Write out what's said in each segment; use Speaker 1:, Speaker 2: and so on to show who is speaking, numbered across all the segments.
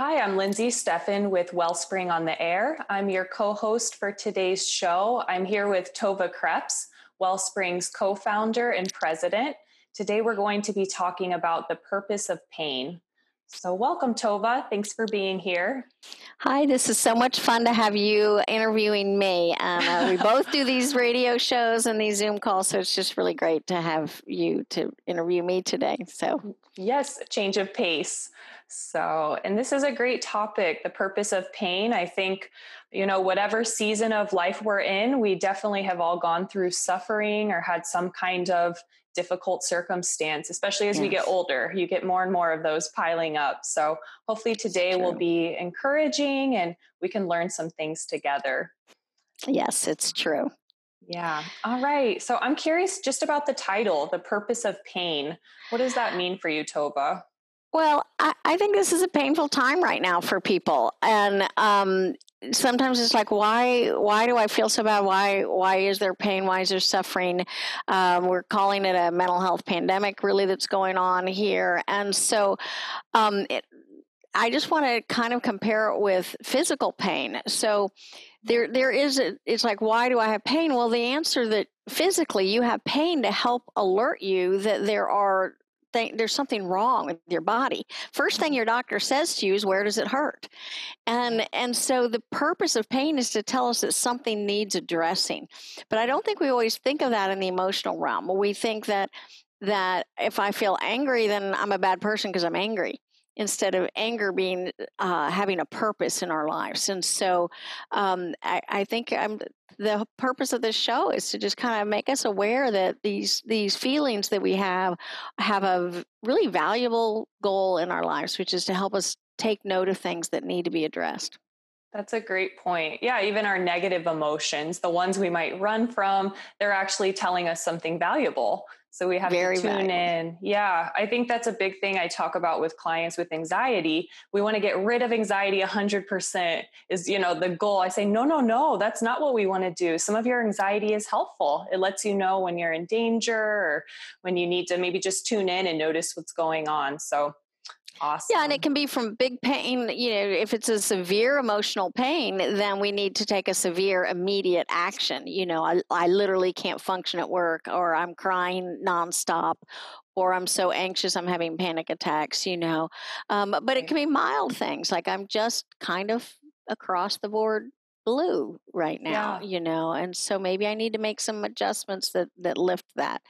Speaker 1: Hi, I'm Lindsay Steffen with Wellspring on the Air. I'm your co host for today's show. I'm here with Tova Krebs, Wellspring's co founder and president. Today, we're going to be talking about the purpose of pain. So, welcome, Tova. Thanks for being here.
Speaker 2: Hi, this is so much fun to have you interviewing me. Um, uh, we both do these radio shows and these Zoom calls, so it's just really great to have you to interview me today. So,
Speaker 1: yes, change of pace. So, and this is a great topic the purpose of pain. I think, you know, whatever season of life we're in, we definitely have all gone through suffering or had some kind of difficult circumstance, especially as yes. we get older. You get more and more of those piling up. So, hopefully, today will be encouraging and we can learn some things together.
Speaker 2: Yes, it's true.
Speaker 1: Yeah. All right. So, I'm curious just about the title, The Purpose of Pain. What does that mean for you, Tova?
Speaker 2: Well, I, I, think this is a painful time right now for people, and um, sometimes it's like, why? Why do I feel so bad? Why? Why is there pain? Why is there suffering? Um, we're calling it a mental health pandemic, really, that's going on here, and so. Um, it, I just want to kind of compare it with physical pain. So, there there is a, it's like why do i have pain well the answer that physically you have pain to help alert you that there are think there's something wrong with your body. First thing mm-hmm. your doctor says to you is where does it hurt? And and so the purpose of pain is to tell us that something needs addressing. But I don't think we always think of that in the emotional realm. We think that that if I feel angry, then I'm a bad person because I'm angry instead of anger being uh, having a purpose in our lives. And so um, I, I, think I'm, the purpose of this show is to just kind of make us aware that these these feelings that we have have a really valuable goal in our lives, which is to help us take note of things that need to be addressed.
Speaker 1: That's a great point. Yeah, even our negative emotions, the ones we might run from, they're actually telling us something valuable. So we have Very to tune valuable. in. Yeah, I think that's a big thing I talk about with clients with anxiety. We want to get rid of anxiety 100% is, you know, the goal. I say, "No, no, no, that's not what we want to do. Some of your anxiety is helpful. It lets you know when you're in danger or when you need to maybe just tune in and notice what's going on." So Awesome.
Speaker 2: Yeah, and it can be from big pain. You know, if it's a severe emotional pain, then we need to take a severe immediate action. You know, I, I literally can't function at work, or I'm crying nonstop, or I'm so anxious I'm having panic attacks, you know. Um, but it can be mild things like I'm just kind of across the board blue right now, yeah. you know, and so maybe I need to make some adjustments that that lift that.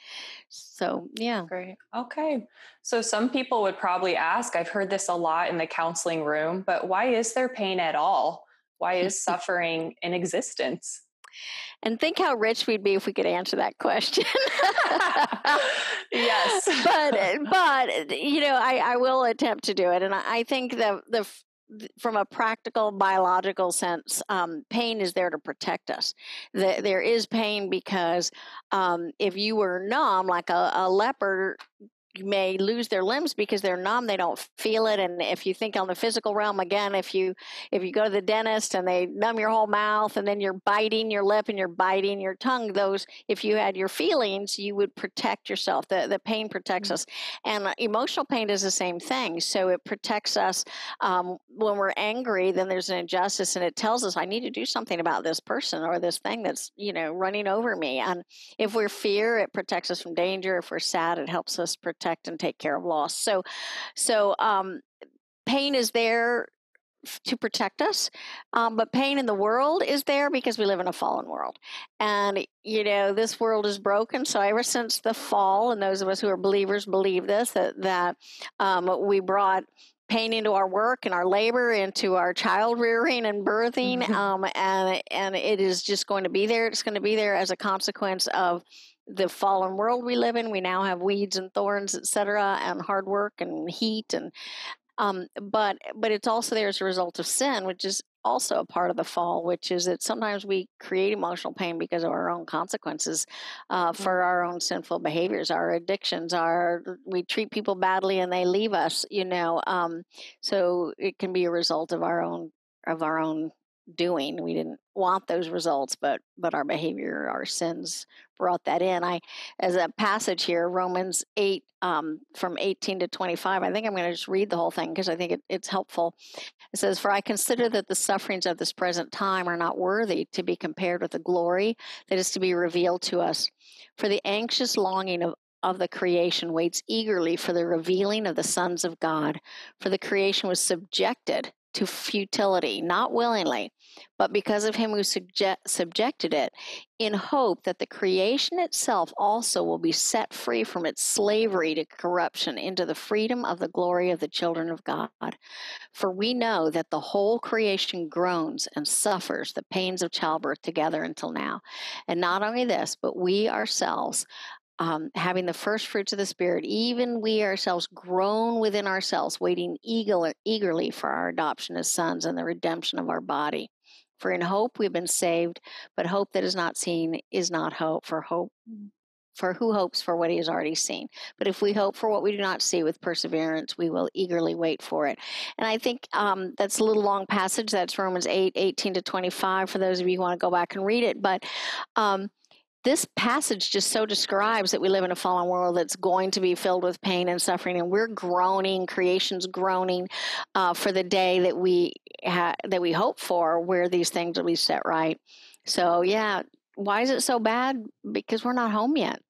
Speaker 2: So, yeah.
Speaker 1: Great. Okay. So some people would probably ask, I've heard this a lot in the counseling room, but why is there pain at all? Why is suffering in existence?
Speaker 2: And think how rich we'd be if we could answer that question.
Speaker 1: yes.
Speaker 2: But eh, but eh, you know, I, I will attempt to do it. And I, I think the the from a practical biological sense, um, pain is there to protect us. The, there is pain because um, if you were numb, like a, a leopard may lose their limbs because they're numb they don't feel it and if you think on the physical realm again if you if you go to the dentist and they numb your whole mouth and then you're biting your lip and you're biting your tongue those if you had your feelings you would protect yourself. The the pain protects mm-hmm. us. And uh, emotional pain is the same thing. So it protects us um, when we're angry then there's an injustice and it tells us i need to do something about this person or this thing that's you know running over me. And if we're fear it protects us from danger. If we're sad it helps us protect protect and take care of loss. So, so um, pain is there to protect us. Um, but pain in the world is there because we live in a fallen world. And, you know, this world is broken. So ever since the fall, and those of us who are believers believe this, that, that um, we brought pain into our work and our labor, into our child rearing and birthing. Mm-hmm. Um, and, and it is just going to be there. It's going to be there as a consequence of the fallen world we live in. We now have weeds and thorns, etc., and hard work and heat, and um, but but it's also there as a result of sin, which is also a part of the fall, which is that sometimes we create emotional pain because of our own consequences uh, for mm-hmm. our own sinful behaviors, our addictions, our we treat people badly and they leave us, you know. Um, so it can be a result of our own of our own doing. We didn't want those results, but but our behavior, our sins brought that in. I, as a passage here, Romans eight um, from eighteen to twenty five. I think I'm going to just read the whole thing because I think it, it's helpful. It says, "For I consider that the sufferings of this present time are not worthy to be compared with the glory that is to be revealed to us. For the anxious longing of of the creation waits eagerly for the revealing of the sons of God. For the creation was subjected to futility, not willingly, but because of him who subject, subjected it, in hope that the creation itself also will be set free from its slavery to corruption into the freedom of the glory of the children of God. For we know that the whole creation groans and suffers the pains of childbirth together until now. And not only this, but we ourselves um, having the first fruits of the Spirit, even we ourselves groan within ourselves, waiting eager, eagerly for our adoption as sons and the redemption of our body. For in hope we've been saved, but hope that is not seen is not hope. For hope, for who hopes for what he has already seen? But if we hope for what we do not see with perseverance, we will eagerly wait for it. And I think um, that's a little long passage. That's Romans 8, 18 to 25, for those of you who want to go back and read it. But um, this passage just so describes that we live in a fallen world that's going to be filled with pain and suffering, and we're groaning, creation's groaning uh, for the day that we ha- that we hope for, where these things will be set right. So, yeah, why is it so bad? Because we're not home yet.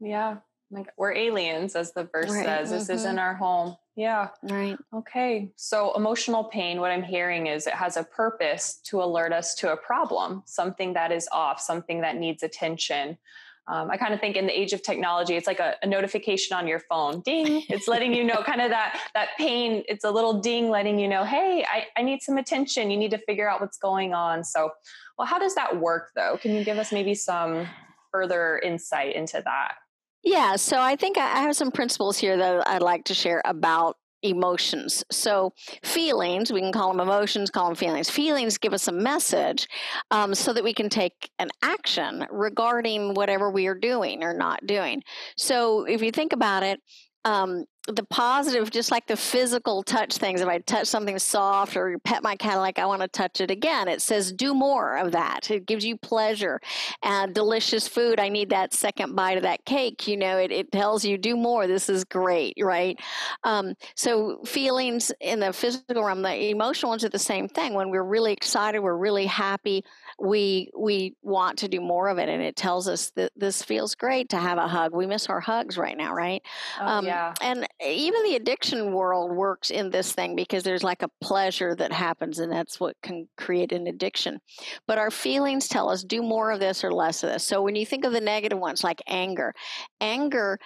Speaker 1: Yeah, like we're aliens, as the verse right. says. This mm-hmm. isn't our home. Yeah.
Speaker 2: Right.
Speaker 1: Okay. So, emotional pain, what I'm hearing is it has a purpose to alert us to a problem, something that is off, something that needs attention. Um, I kind of think in the age of technology, it's like a, a notification on your phone. Ding! It's letting you know kind of that that pain. It's a little ding, letting you know, hey, I, I need some attention. You need to figure out what's going on. So, well, how does that work though? Can you give us maybe some further insight into that?
Speaker 2: Yeah, so I think I have some principles here that I'd like to share about emotions. So, feelings, we can call them emotions, call them feelings. Feelings give us a message um, so that we can take an action regarding whatever we are doing or not doing. So, if you think about it, um, the positive, just like the physical touch things, if I touch something soft or pet my cat, like I want to touch it again, it says do more of that. It gives you pleasure. And delicious food, I need that second bite of that cake. You know, it, it tells you do more. This is great, right? Um, so feelings in the physical realm, the emotional ones are the same thing. When we're really excited, we're really happy, we we want to do more of it and it tells us that this feels great to have a hug we miss our hugs right now right
Speaker 1: oh, um, yeah.
Speaker 2: and even the addiction world works in this thing because there's like a pleasure that happens and that's what can create an addiction but our feelings tell us do more of this or less of this so when you think of the negative ones like anger anger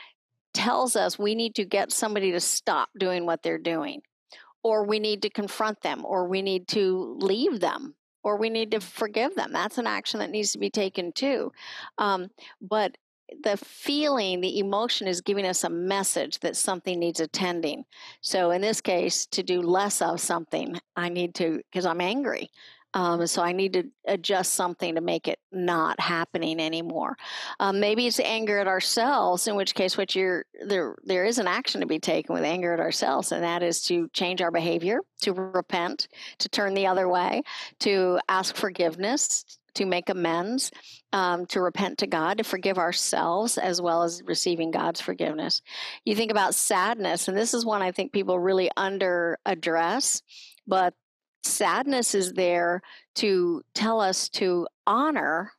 Speaker 2: tells us we need to get somebody to stop doing what they're doing or we need to confront them or we need to leave them or we need to forgive them. That's an action that needs to be taken too. Um, but the feeling, the emotion is giving us a message that something needs attending. So in this case, to do less of something, I need to, because I'm angry. Um, so I need to adjust something to make it not happening anymore. Um, maybe it's anger at ourselves, in which case, what you're there there is an action to be taken with anger at ourselves, and that is to change our behavior, to repent, to turn the other way, to ask forgiveness, to make amends, um, to repent to God, to forgive ourselves, as well as receiving God's forgiveness. You think about sadness, and this is one I think people really under address, but sadness is there to tell us to honor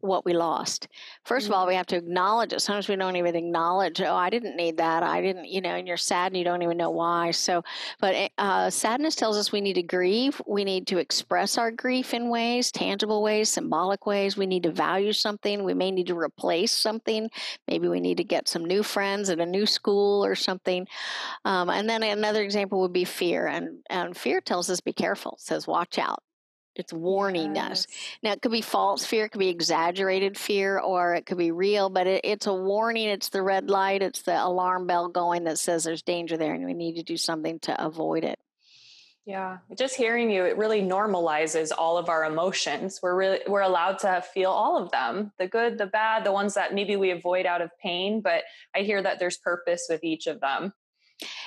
Speaker 2: what we lost. First of all, we mm-hmm. have to acknowledge it. Sometimes we don't even acknowledge, oh, I didn't need that. I didn't, you know, and you're sad and you don't even know why. So, but eh, uh, sadness tells us we need to grieve. We need to express our grief in ways, tangible ways, symbolic ways. We need to value something. We may need to replace something. Maybe we need to get some new friends at a new school or something. Um, and then another example would be fear. And, and fear tells us be careful, it says watch out. It's warning yes. us. Now, it could be false fear, it could be exaggerated fear, or it could be real, but it, it's a warning. It's the red light, it's the alarm bell going that says there's danger there and we need to do something to avoid it.
Speaker 1: Yeah, just hearing you, it really normalizes all of our emotions. We're really we're allowed to feel all of them, the good, the bad, the ones that maybe we avoid out of pain, but I hear that there's purpose with each of them.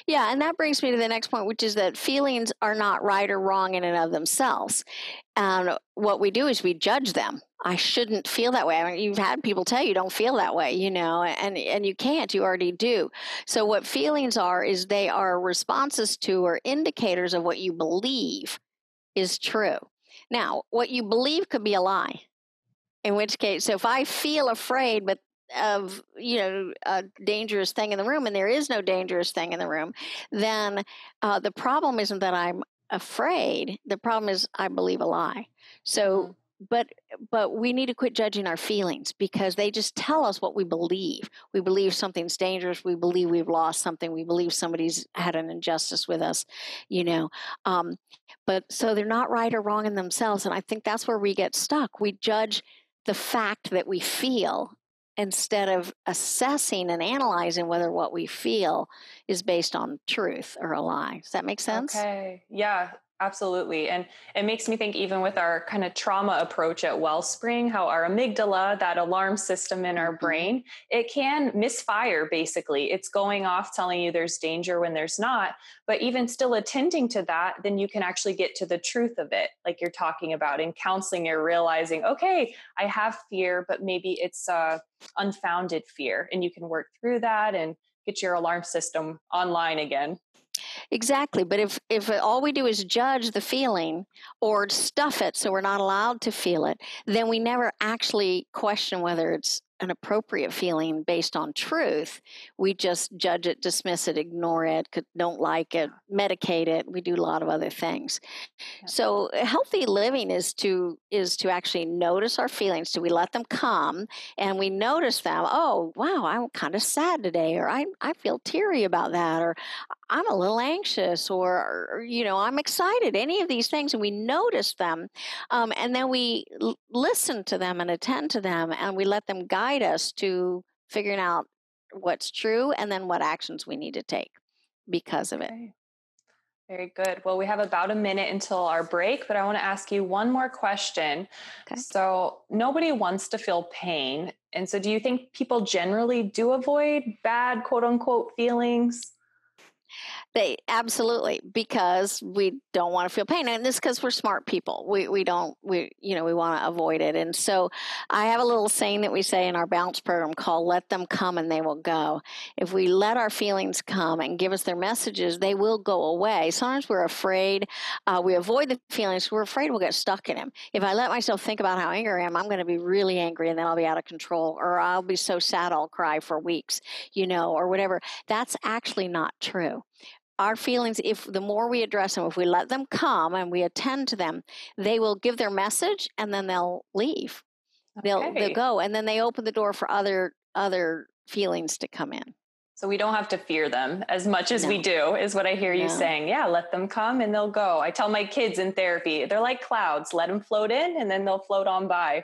Speaker 2: Yeah, and that brings me to the next point, which is that feelings are not right or wrong in and of themselves. And what we do is we judge them. I shouldn't feel that way. I mean, you've had people tell you don't feel that way, you know, and and you can't. You already do. So what feelings are is they are responses to or indicators of what you believe is true. Now, what you believe could be a lie. In which case, so if I feel afraid, but of you know a dangerous thing in the room and there is no dangerous thing in the room then uh, the problem isn't that i'm afraid the problem is i believe a lie. So mm-hmm. but but we need to quit judging our feelings because they just tell us what we believe. We believe something's dangerous we believe we've lost something we believe somebody's had an injustice with us you know um, but so they're not right or wrong in themselves and i think that's where we get stuck. We judge the fact that we feel instead of assessing and analyzing whether what we feel is based on truth or a lie. Does that make sense?
Speaker 1: Okay. Yeah. Absolutely. And it makes me think, even with our kind of trauma approach at Wellspring, how our amygdala, that alarm system in our mm-hmm. brain, it can misfire basically. It's going off telling you there's danger when there's not. But even still attending to that, then you can actually get to the truth of it, like you're talking about in counseling. You're realizing, okay, I have fear, but maybe it's a unfounded fear. And you can work through that and get your alarm system online again.
Speaker 2: Exactly. But if, if uh, all we do is judge the feeling or stuff it so we're not allowed to feel it, then we never actually question whether it's an appropriate feeling based on truth. We just judge it, dismiss it, ignore it, don't like it, medicate it. We do a lot of other things. So healthy living is to is to actually notice our feelings. Do we let them come and we notice them? Oh, wow, I'm kind of sad today, or I I feel teary about that, or I'm a little anxious, or, or you know I'm excited. Any of these things, and we notice them, um, and then we l- listen to them and attend to them, and we let them guide guide us to figuring out what's true and then what actions we need to take because of it.
Speaker 1: Okay. Very good. Well, we have about a minute until our break, but I want to ask you one more question. Okay. So, nobody wants to feel pain. And so, do you think people generally do avoid bad, quote unquote, feelings?
Speaker 2: They absolutely because we don't want to feel pain, and this because we're smart people. We we don't we you know we want to avoid it, and so I have a little saying that we say in our balance program called "Let them come and they will go." If we let our feelings come and give us their messages, they will go away. Sometimes we're afraid. Uh, we avoid the feelings. We're afraid we'll get stuck in them. If I let myself think about how angry I am, I'm going to be really angry, and then I'll be out of control, or I'll be so sad I'll cry for weeks, you know, or whatever. That's actually not true our feelings if the more we address them if we let them come and we attend to them they will give their message and then they'll leave okay. they'll they'll go and then they open the door for other other feelings to come in
Speaker 1: so we don't have to fear them as much as no. we do is what i hear you no. saying yeah let them come and they'll go i tell my kids in therapy they're like clouds let them float in and then they'll float on by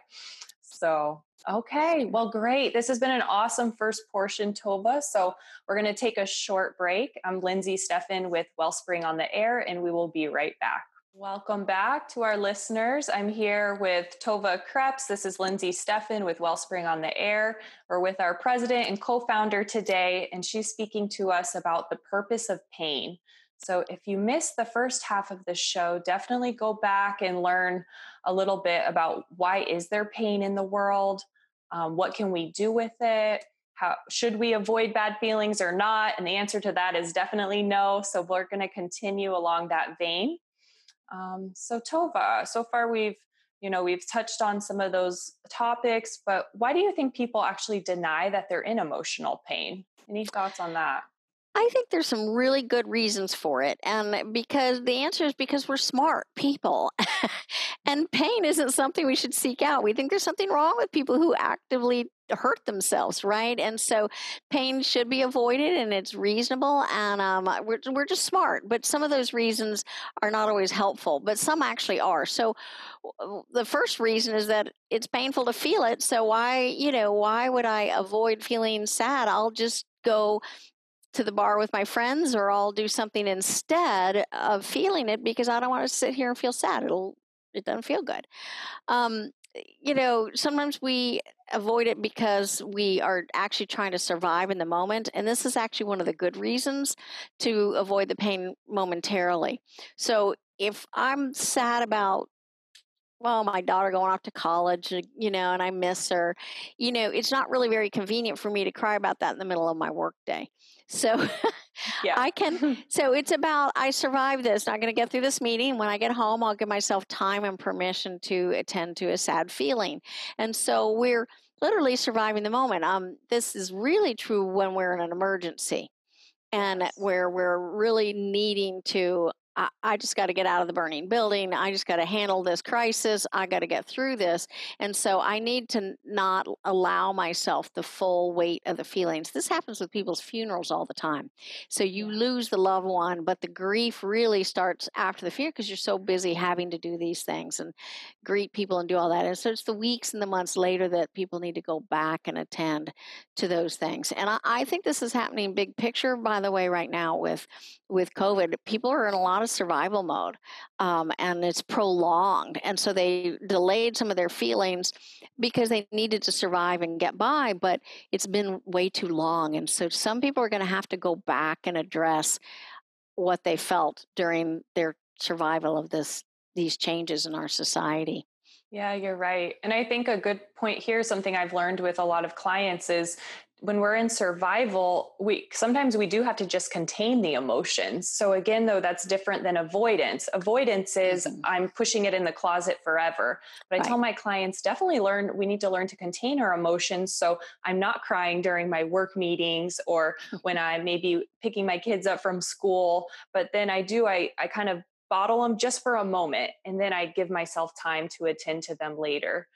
Speaker 1: so Okay, well, great. This has been an awesome first portion, Tova. So we're going to take a short break. I'm Lindsay Steffen with Wellspring on the Air, and we will be right back. Welcome back to our listeners. I'm here with Tova Krebs. This is Lindsay Steffen with Wellspring on the Air. We're with our president and co founder today, and she's speaking to us about the purpose of pain. So if you missed the first half of the show, definitely go back and learn a little bit about why is there pain in the world? Um, what can we do with it? How should we avoid bad feelings or not? And the answer to that is definitely no. So we're going to continue along that vein. Um, so Tova, so far we've you know we've touched on some of those topics, but why do you think people actually deny that they're in emotional pain? Any thoughts on that?
Speaker 2: I think there's some really good reasons for it. And because the answer is because we're smart people. and pain isn't something we should seek out. We think there's something wrong with people who actively hurt themselves, right? And so pain should be avoided and it's reasonable. And um, we're, we're just smart. But some of those reasons are not always helpful, but some actually are. So the first reason is that it's painful to feel it. So why, you know, why would I avoid feeling sad? I'll just go to the bar with my friends or I'll do something instead of feeling it because I don't want to sit here and feel sad. It'll it doesn't feel good. Um, you know, sometimes we avoid it because we are actually trying to survive in the moment. And this is actually one of the good reasons to avoid the pain momentarily. So if I'm sad about well, my daughter going off to college, uh, you know, and I miss her. You know, it's not really very convenient for me to cry about that in the middle of my workday. So yeah. I can, so it's about I survived this. I'm going to get through this meeting. When I get home, I'll give myself time and permission to attend to a sad feeling. And so we're literally surviving the moment. Um, this is really true when we're in an emergency and where we're really needing to I, I just got to get out of the burning building. I just got to handle this crisis. I got to get through this. And so I need to not allow myself the full weight of the feelings. This happens with people's funerals all the time. So you lose the loved one, but the grief really starts after the funeral because you're so busy having to do these things and greet people and do all that. And so it's the weeks and the months later that people need to go back and attend to those things. And I, I think this is happening big picture, by the way, right now with with COVID. People are in a lot of survival mode um, and it's prolonged. And so they delayed some of their feelings because they needed to survive and get by, but it's been way too long. And so some people are going to have to go back and address what they felt during their survival of this these changes in our society.
Speaker 1: Yeah, you're right. And I think a good point here, something I've learned with a lot of clients is when we're in survival we sometimes we do have to just contain the emotions. So again though that's different than avoidance. Avoidance is mm-hmm. i'm pushing it in the closet forever. But i tell my clients definitely learn we need to learn to contain our emotions so i'm not crying during my work meetings or when i'm maybe picking my kids up from school. But then i do i i kind of bottle them just for a moment and then i give myself time to attend to them later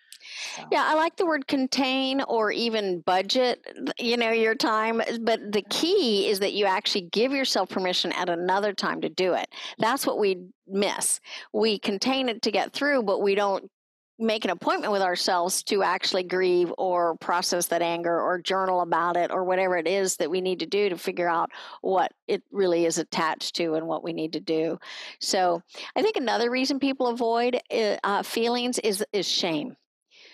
Speaker 2: so. Yeah, I like the word contain or even budget, you know, your time. But the key is that you actually give yourself permission at another time to do it. That's what we miss. We contain it to get through, but we don't make an appointment with ourselves to actually grieve or process that anger or journal about it or whatever it is that we need to do to figure out what it really is attached to and what we need to do. So I think another reason people avoid eh, uh, feelings is is shame.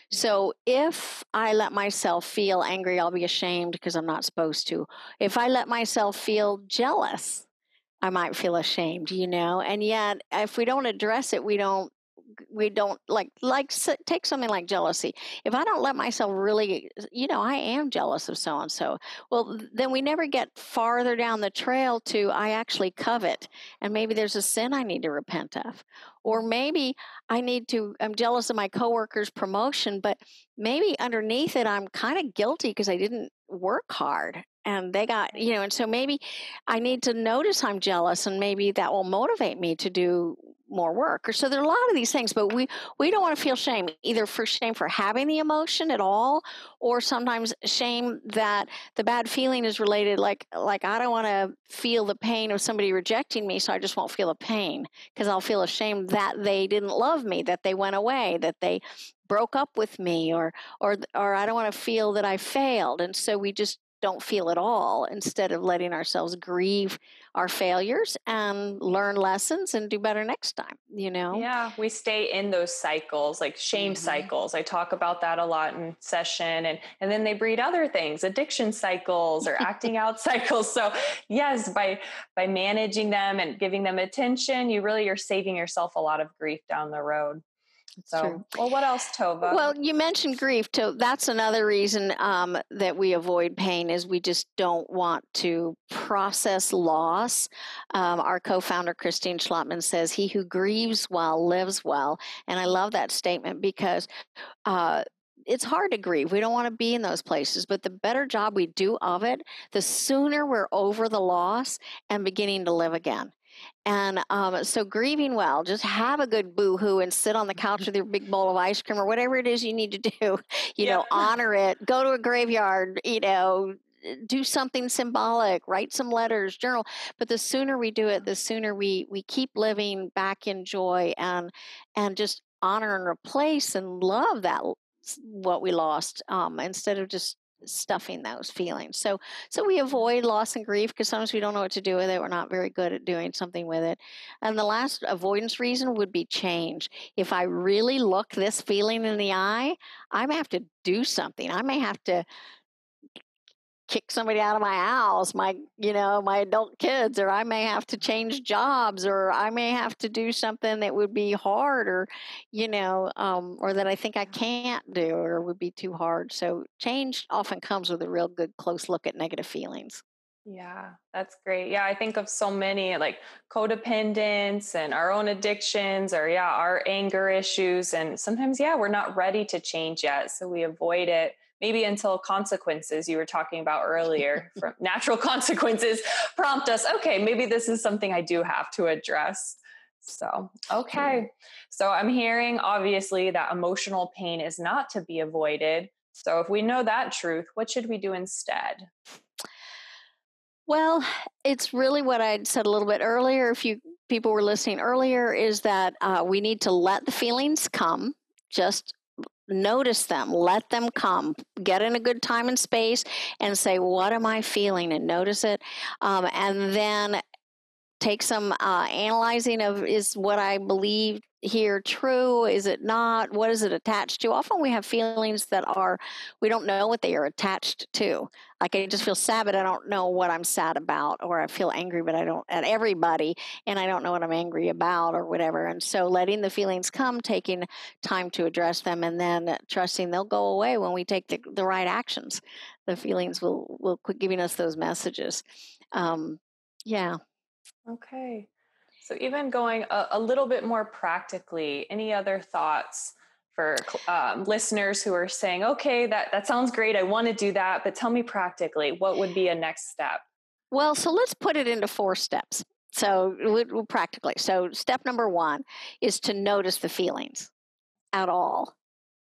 Speaker 2: So if I let myself feel angry, I'll be ashamed because I'm not supposed to. If I let myself feel jealous, I might feel ashamed, you know? And yet, if we don't address it, we don't we don't like like take something like jealousy. If i don't let myself really you know i am jealous of so and so well then we never get farther down the trail to i actually covet and maybe there's a sin i need to repent of. Or maybe i need to i'm jealous of my coworker's promotion but maybe underneath it i'm kind of guilty because i didn't work hard and they got you know and so maybe i need to notice i'm jealous and maybe that will motivate me to do more work or so there are a lot of these things but we we don't want to feel shame either for shame for having the emotion at all or sometimes shame that the bad feeling is related like like i don't want to feel the pain of somebody rejecting me so i just won't feel the pain because i'll feel ashamed that they didn't love me that they went away that they broke up with me or or or i don't want to feel that i failed and so we just don't feel at all instead of letting ourselves grieve our failures and learn lessons and do better next time you know?
Speaker 1: Yeah we stay in those cycles like shame mm-hmm. cycles. I talk about that a lot in session and and then they breed other things addiction cycles or acting out cycles. So yes by by managing them and giving them attention you really are saving yourself a lot of grief down the road so, True. well, what else, Tova?
Speaker 2: Well, you mentioned grief. So that's another reason um, that we avoid pain is we just don't want to process loss. Um, our co-founder Christine Schlottman says, "He who grieves well lives well," and I love that statement because. Uh, it's hard to grieve. We don't want to be in those places, but the better job we do of it, the sooner we're over the loss and beginning to live again. And um, so grieving well, just have a good boo-hoo and sit on the couch with your big bowl of ice cream or whatever it is you need to do. You yeah. know, honor it. Go to a graveyard. You know, do something symbolic. Write some letters. Journal. But the sooner we do it, the sooner we we keep living back in joy and and just honor and replace and love that what we lost um, instead of just stuffing those feelings. So so we mm-hmm. avoid loss and grief because sometimes we don't know what to do with it. We're not very good at doing something with it. And the last avoidance reason would be change. If I really look this feeling in the eye, I may have to do something. I may have to kick somebody out of my house, my you know, my adult kids, or I may have to change jobs, or I may have to do something that would be hard, or you know, um, or that I think I can't do, or would be too hard. So change often comes with a real good close look at negative feelings.
Speaker 1: Yeah, that's great. Yeah, I think of so many like codependence and our own addictions or yeah, our anger issues and sometimes yeah, we're not ready to change yet, so we avoid it maybe until consequences you were talking about earlier from natural consequences prompt us okay maybe this is something i do have to address. So okay. So i'm hearing obviously that emotional pain is not to be avoided. So if we know that truth what should we do instead?
Speaker 2: Well it's really what i said a little bit earlier if you people were listening earlier is that uh, we need to let the feelings come just notice them. Let them come. Get in a good time and space and say what am i feeling? and notice it. Um, and then take some uh, analyzing of is what I believe here true? Is it not? What is it attached to? Often we have feelings that are, we don't know what they are attached to. Like I just feel sad, but I don't know what I'm sad about, or I feel angry, but I don't at everybody, and I don't know what I'm angry about, or whatever. And so letting the feelings come, taking time to address them, and then trusting they'll go away when we take the, the right actions. The feelings will will quit giving us those messages. Um, yeah.
Speaker 1: Okay. So, even going a, a little bit more practically, any other thoughts for um, listeners who are saying, okay, that, that sounds great. I want to do that, but tell me practically, what would be a next step?
Speaker 2: Well, so let's put it into four steps. So, practically. So, step number one is to notice the feelings at all.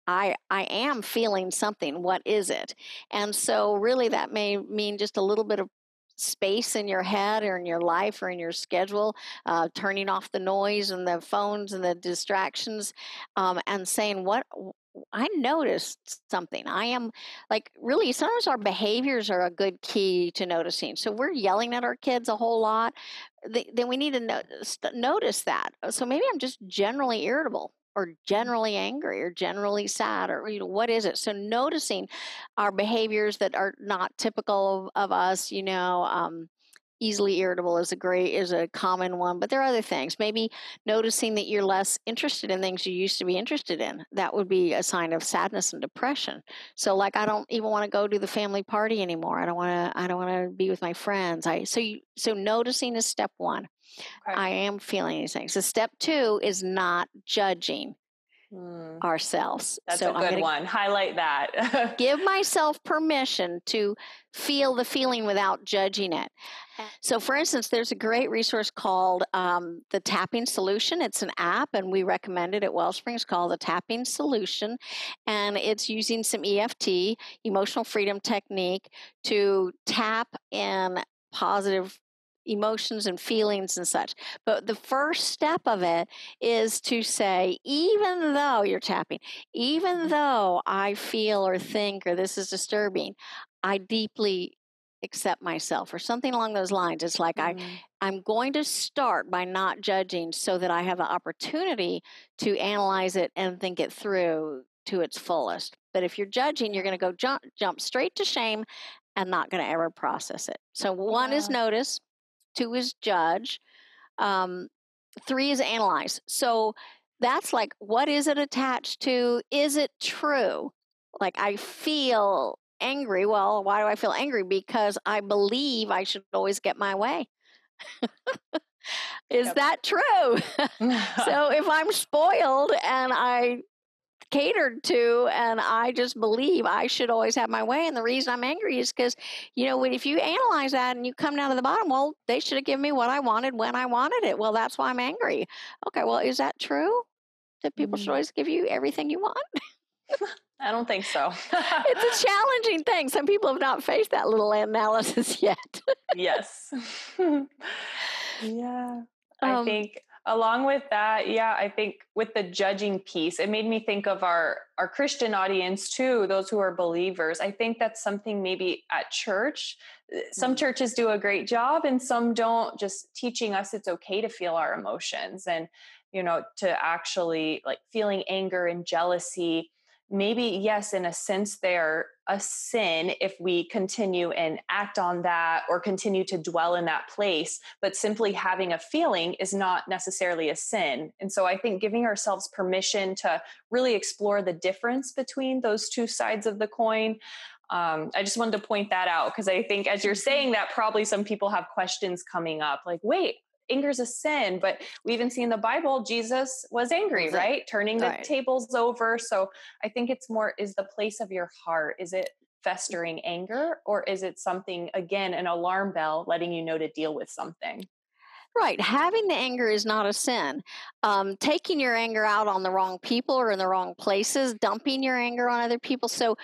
Speaker 2: I I am feeling something. What is it? And so really that may mean just a little bit of space in your head or in your life or in your schedule, uh, turning off the noise and the phones and the distractions, um, and saying, What I noticed something. I am like really sometimes our behaviors are a good key to noticing. So we're yelling at our kids a whole lot. Then we need to notice that. So maybe I'm just generally irritable or generally angry or generally sad or you know what is it? So noticing our behaviors that are not typical of, of us you know um, easily irritable is a great is a common one but there are other things. Maybe noticing that you're less interested in things you used to be interested in that would be a sign of sadness and depression. So like i don't even want to go to the family party anymore. I don't want to i don't want to be with my friends. I so you so noticing is step one okay. i am feeling these things so step two is not judging Mm. ourselves.
Speaker 1: That's so a good one. Highlight that.
Speaker 2: give myself permission to feel the feeling without judging it. So, for instance, there's a great resource called um, the Tapping Solution. It's an app, and we recommend it at Wellspring. It's called the Tapping Solution, and it's using some EFT, emotional freedom technique, to tap in positive emotions and feelings and such. But the first step of it is to say, even though you're tapping, even mm-hmm. though I feel or think or this is disturbing, I deeply accept myself or something along those lines it's like mm-hmm. i i'm going to start by not judging so that i have an opportunity to analyze it and think it through to its fullest but if you're judging you're going to go jump jump straight to shame and not going to ever process it so one is notice two is judge, um, three is analyze. So that's like, what is it attached to? Is it true? Like, I feel angry. Well, why do I feel angry? Because I believe I should always get my way. is yep. that true? so if I'm spoiled and I catered to and i just believe i should always have my way and the reason i'm angry is because you know if you analyze that and you come down to the bottom well they should have given me what i wanted when i wanted it well that's why i'm angry okay well is that true that people mm-hmm. should always give you everything you want
Speaker 1: I don't think so.
Speaker 2: it's a challenging thing. Some people have not faced that little analysis yet.
Speaker 1: yes. yeah. Um, I think along with that yeah i think with the judging piece it made me think of our our christian audience too those who are believers i think that's something maybe at church uh, some mm-hmm. churches do a great job and some don't just teaching us it's okay to feel our emotions and you know to actually like feeling anger and jealousy maybe yes in a sense they're a sin if we continue and act on that or continue to dwell in that place but simply having a feeling is not necessarily a sin and so i think giving ourselves permission to really explore the difference between those two sides of the coin um, i just wanted to point that out because i think as you're mm-hmm. saying that probably some people have questions coming up like wait anger is a sin but we even see in the bible jesus was angry right turning the right. tables over so i think it's more is the place of your heart is it festering anger or is it something again an alarm bell letting you know to deal with something
Speaker 2: Right. Having the anger is not a sin. Um, taking your anger out on the wrong people or in the wrong places, dumping your anger on other people. So,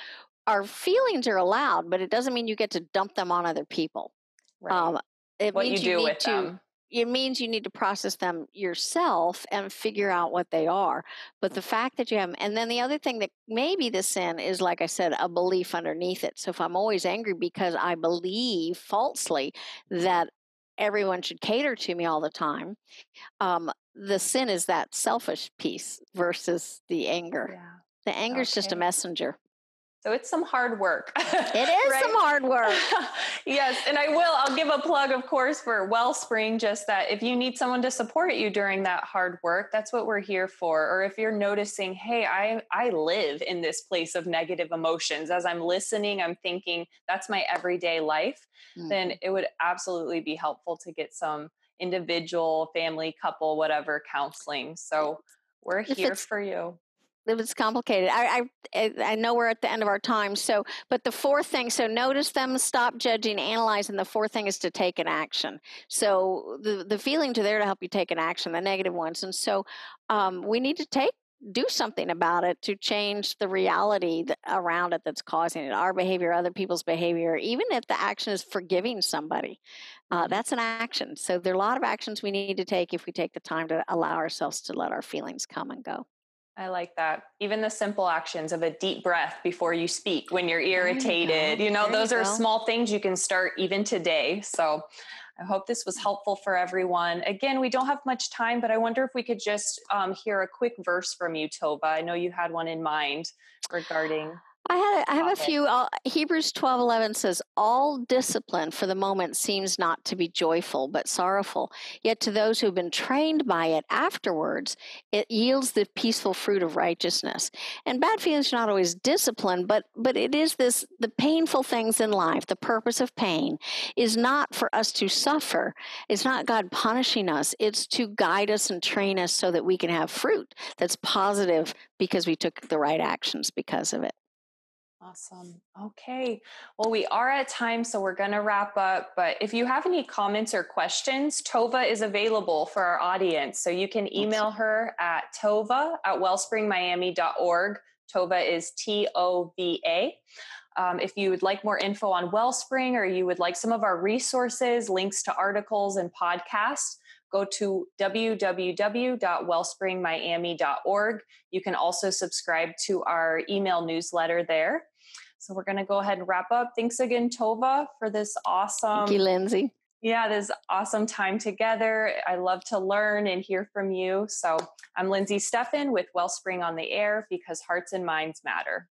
Speaker 2: our feelings are allowed, but it doesn't mean you get to dump them on other people. Right. Um,
Speaker 1: it what means you, do with to, them
Speaker 2: it means you need to process them yourself and figure out what they are. But the fact that you have, and then the other thing that may be the sin is, like I said, a belief underneath it. So if I'm always angry because I believe falsely that everyone should cater to me all the time, um, the sin is that selfish piece versus the anger. Yeah. The anger is okay. just a messenger.
Speaker 1: So it's some hard work.
Speaker 2: It is right? some hard work.
Speaker 1: yes. And I will, I'll give a plug, of course, for Wellspring, just that if you need someone to support you during that hard work, that's what we're here for. Or if you're noticing, hey, I, I live in this place of negative emotions. As I'm listening, I'm thinking that's my everyday life, mm-hmm. then it would absolutely be helpful to get some individual, family, couple, whatever counseling. So we're here for you
Speaker 2: it was complicated. I, I I know we're at the end of our time. So, but the fourth thing, so notice them, stop judging, analyze, and the fourth thing is to take an action. So the the feelings are there to help you take an action, the negative ones, and so um, we need to take do something about it to change the reality around it that's causing it our behavior other people's behavior even if the action is forgiving somebody uh, that's an action so there are a lot of actions we need to take if we take the time to allow ourselves to let our feelings come and go
Speaker 1: I like that. Even the simple actions of a deep breath before you speak when you're irritated, you, you, know, there those you are small things you can start even today. So I hope this was helpful for everyone. Again, we don't have much time, but I wonder if we could just um, hear a quick verse from you, Tova. I know you had one in mind regarding.
Speaker 2: I had I have a few. Uh, Hebrews twelve eleven says, "All discipline for the moment seems not to be joyful, but sorrowful. Yet to those who have been trained by it afterwards, it yields the peaceful fruit of righteousness." And bad feelings are not always discipline, but but it is this the painful things in life. The purpose of pain is not for us to suffer. It's not God punishing us. It's to guide us and train us so that we can have fruit that's positive because we took the right actions because of it.
Speaker 1: Awesome. Okay. Well, we are at time, so we're going to wrap up. But if you have any comments or questions, Tova is available for our audience. So you can email her at tova at wellspringmiami.org. Tova is T O V A. Um, if you would like more info on Wellspring or you would like some of our resources, links to articles and podcasts, go to www.wellspringmiami.org. You can also subscribe to our email newsletter there. So we're going to go ahead and wrap up. Thanks again, Tova, for this awesome.
Speaker 2: Thank you, Lindsay.
Speaker 1: Yeah, this awesome time together. I love to learn and hear from you. So I'm Lindsay Steffen with Wellspring on the Air because hearts and minds matter.